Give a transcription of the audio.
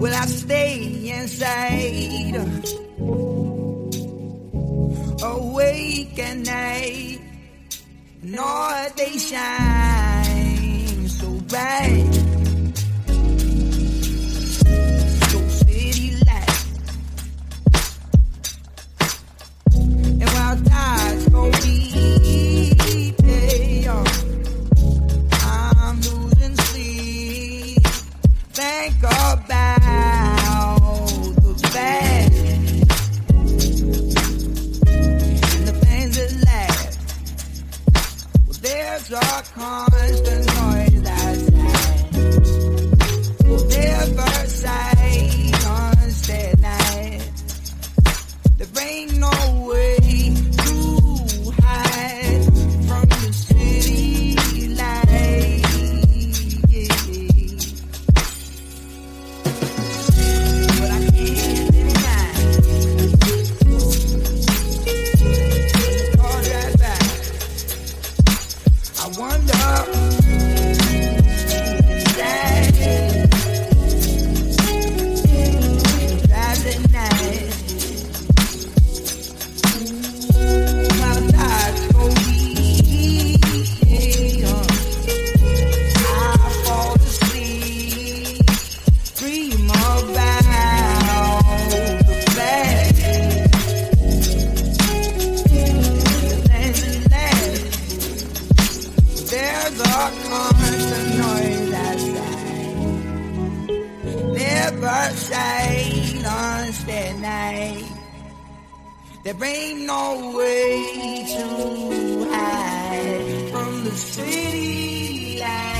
Will I stay inside? Awake at night, Nor they shine so bright. are constant. There ain't no way to hide from the city lights.